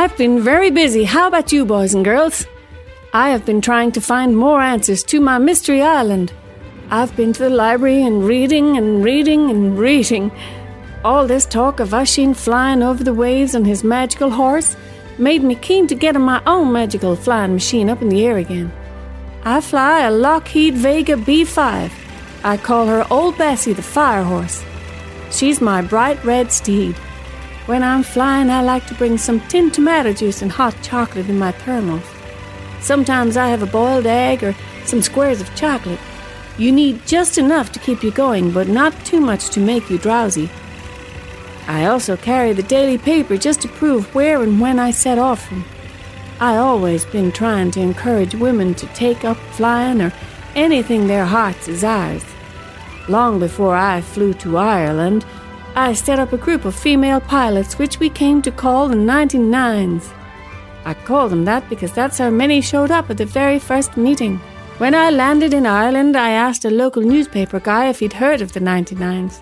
I've been very busy. How about you, boys and girls? I have been trying to find more answers to my mystery island. I've been to the library and reading and reading and reading. All this talk of Oisín flying over the waves on his magical horse made me keen to get on my own magical flying machine up in the air again. I fly a Lockheed Vega B5. I call her Old Bessie the Fire Horse. She's my bright red steed. When I'm flying, I like to bring some tinned tomato juice and hot chocolate in my thermos. Sometimes I have a boiled egg or some squares of chocolate. You need just enough to keep you going, but not too much to make you drowsy. I also carry the daily paper just to prove where and when I set off from. I always been trying to encourage women to take up flying or anything their hearts desires. Long before I flew to Ireland, I set up a group of female pilots which we came to call the 99s. I call them that because that's how many showed up at the very first meeting. When I landed in Ireland, I asked a local newspaper guy if he'd heard of the 99s.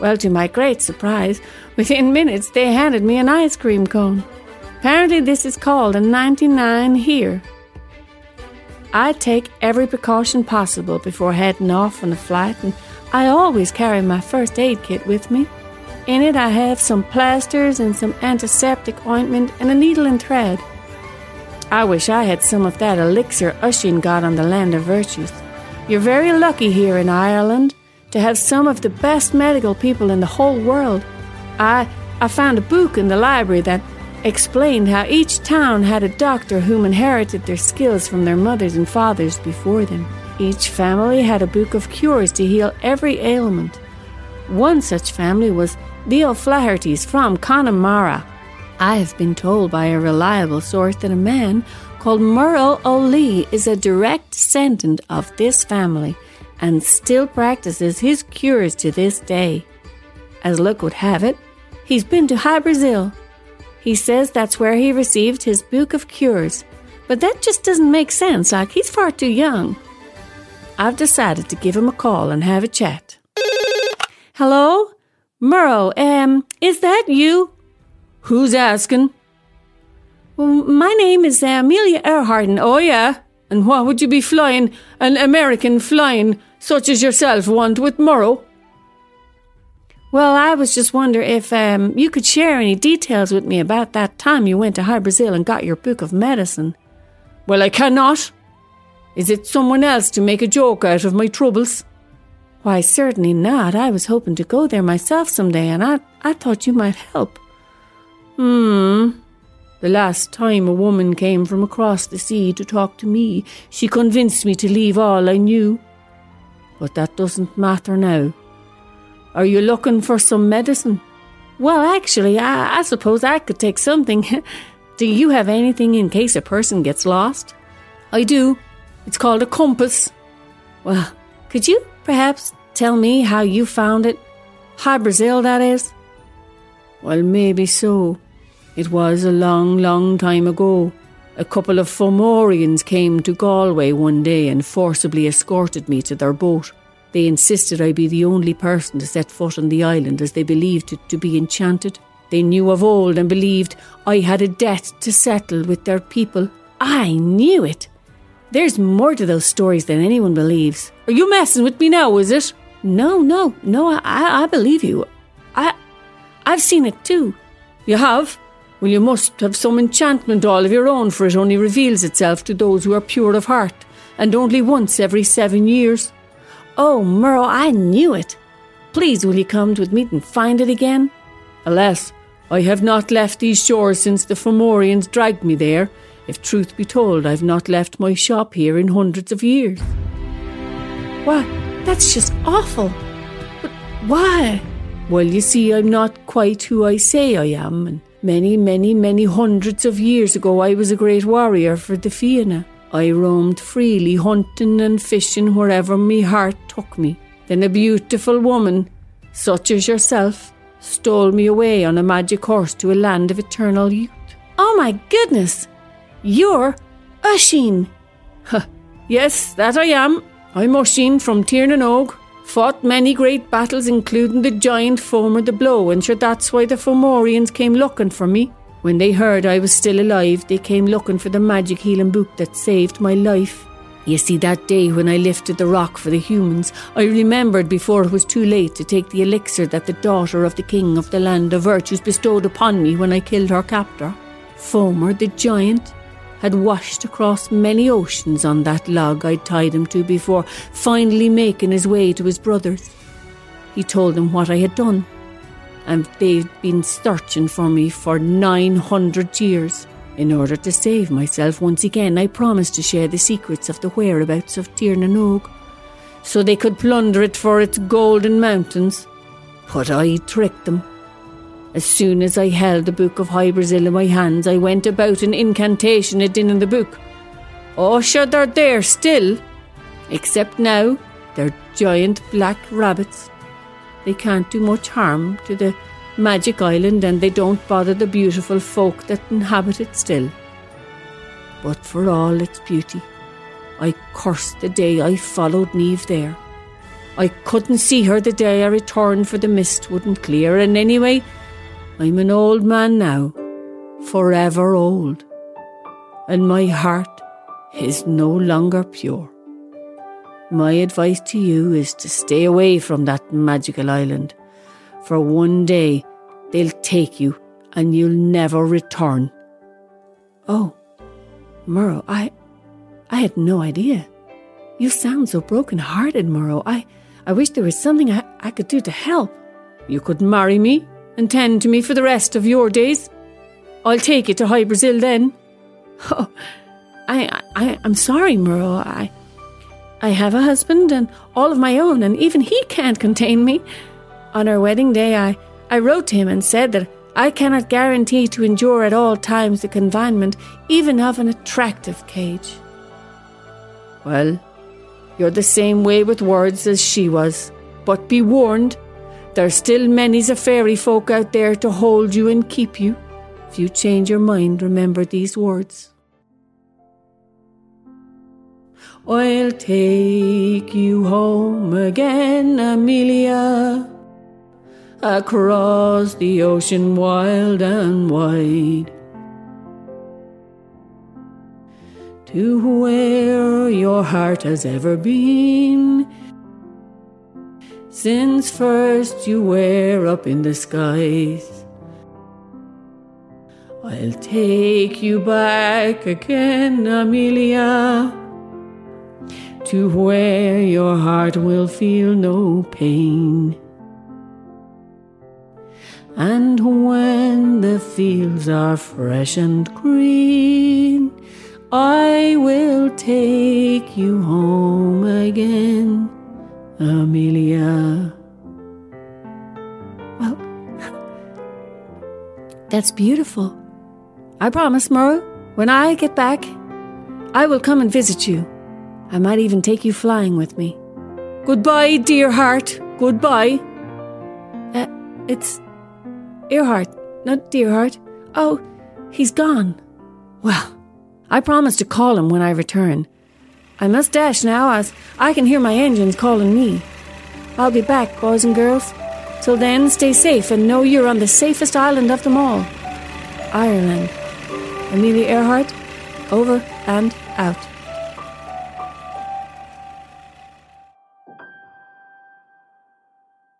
Well, to my great surprise, within minutes they handed me an ice cream cone. Apparently, this is called a 99 here. I take every precaution possible before heading off on a flight, and I always carry my first aid kit with me. In it, I have some plasters and some antiseptic ointment and a needle and thread. I wish I had some of that elixir Oisín got on the land of virtues. You're very lucky here in Ireland to have some of the best medical people in the whole world. I I found a book in the library that explained how each town had a doctor whom inherited their skills from their mothers and fathers before them. Each family had a book of cures to heal every ailment. One such family was the O'Flahertys from Connemara. I have been told by a reliable source that a man called Murrough O'Lee is a direct descendant of this family and still practices his cures to this day. As luck would have it, he's been to Hy Brazil. He says that's where he received his book of cures, but that just doesn't make sense, like he's far too young. I've decided to give him a call and have a chat. Hello? Murrough, um, is that you? Who's asking? My name is Amelia Earhart, oh yeah, and why would you be flying an American flying such as yourself want with Murrough? Well, I was just wondering if um, you could share any details with me about that time you went to Hy Brasil and got your book of medicine. Well, I cannot. Is it someone else to make a joke out of my troubles? Why, certainly not. I was hoping to go there myself some day, and I, I thought you might help. Hmm. The last time a woman came from across the sea to talk to me, she convinced me to leave all I knew. But that doesn't matter now. Are you looking for some medicine? Well, actually, I, I suppose I could take something. do you have anything in case a person gets lost? I do. It's called a compass. Well, could you perhaps tell me how you found it? Hy Brazil, that is? Well, maybe so. It was a long, long time ago. A couple of Fomorians came to Galway one day and forcibly escorted me to their boat. They insisted I be the only person to set foot on the island as they believed it to be enchanted. They knew of old and believed I had a debt to settle with their people. I knew it. There's more to those stories than anyone believes. Are you messing with me now, is it? No, no, no, I, I believe you. I, I've seen it too. You have? Well, you must have some enchantment all of your own, for it only reveals itself to those who are pure of heart, and only once every seven years. Oh, Murrough, I knew it. Please, will you come with me and find it again? Alas, I have not left these shores since the Fomorians dragged me there. If truth be told, I've not left my shop here in hundreds of years. Why, that's just awful. But why? Well, you see, I'm not quite who I say I am, and Many, many, many hundreds of years ago, I was a great warrior for the Fianna. I roamed freely, hunting and fishing wherever my heart took me. Then a beautiful woman, such as yourself, stole me away on a magic horse to a land of eternal youth. Oh my goodness! You're Oisín! yes, that I am. I'm Oisín from Tirnanog. Fought many great battles, including the giant Fomer the Blow, and sure that's why the Fomorians came looking for me. When they heard I was still alive, they came looking for the magic healing book that saved my life. You see, that day when I lifted the rock for the humans, I remembered before it was too late to take the elixir that the daughter of the king of the land of virtues bestowed upon me when I killed her captor. Fomer the giant had washed across many oceans on that log I'd tied him to before finally making his way to his brothers. He told them what I had done, and they'd been searching for me for 900 years. In order to save myself once again, I promised to share the secrets of the whereabouts of Tir na nOg, so they could plunder it for its golden mountains. But I tricked them. As soon as I held the Book of Hy-Brasil in my hands, I went about an incantation it in the book. Oh, sure, they're there still. Except now, they're giant black rabbits. They can't do much harm to the magic island and they don't bother the beautiful folk that inhabit it still. But for all its beauty, I cursed the day I followed Neve there. I couldn't see her the day I returned for the mist wouldn't clear, and anyway, I'm an old man now, forever old, and my heart is no longer pure. My advice to you is to stay away from that magical island, for one day they'll take you and you'll never return. Oh, Murrough, I, I had no idea. You sound so broken-hearted, Murrough. I, I wish there was something I, I could do to help. You could marry me and tend to me for the rest of your days. I'll take you to Hy-Brasil then. Oh, I, I, I'm sorry, Murrough. I, I have a husband and all of my own, and even he can't contain me. On our wedding day, I, I wrote to him and said that I cannot guarantee to endure at all times the confinement, even of an attractive cage. Well, you're the same way with words as she was, but be warned there's still many's a fairy folk out there to hold you and keep you. If you change your mind, remember these words. I'll take you home again, Amelia, across the ocean wild and wide. To where your heart has ever been since first you were up in the skies. I'll take you back again, Amelia, to where your heart will feel no pain. And when the fields are fresh and green, I will take you home again. Amelia. That's beautiful. I promise, Murrough, when I get back, I will come and visit you. I might even take you flying with me. Goodbye, dear heart. Goodbye. Uh, it's Earhart, not dear heart. Oh, he's gone. Well, I promise to call him when I return. I must dash now, as I can hear my engines calling me. I'll be back, boys and girls. Till then, stay safe and know you're on the safest island of them all Ireland. Amelia Earhart, over and out.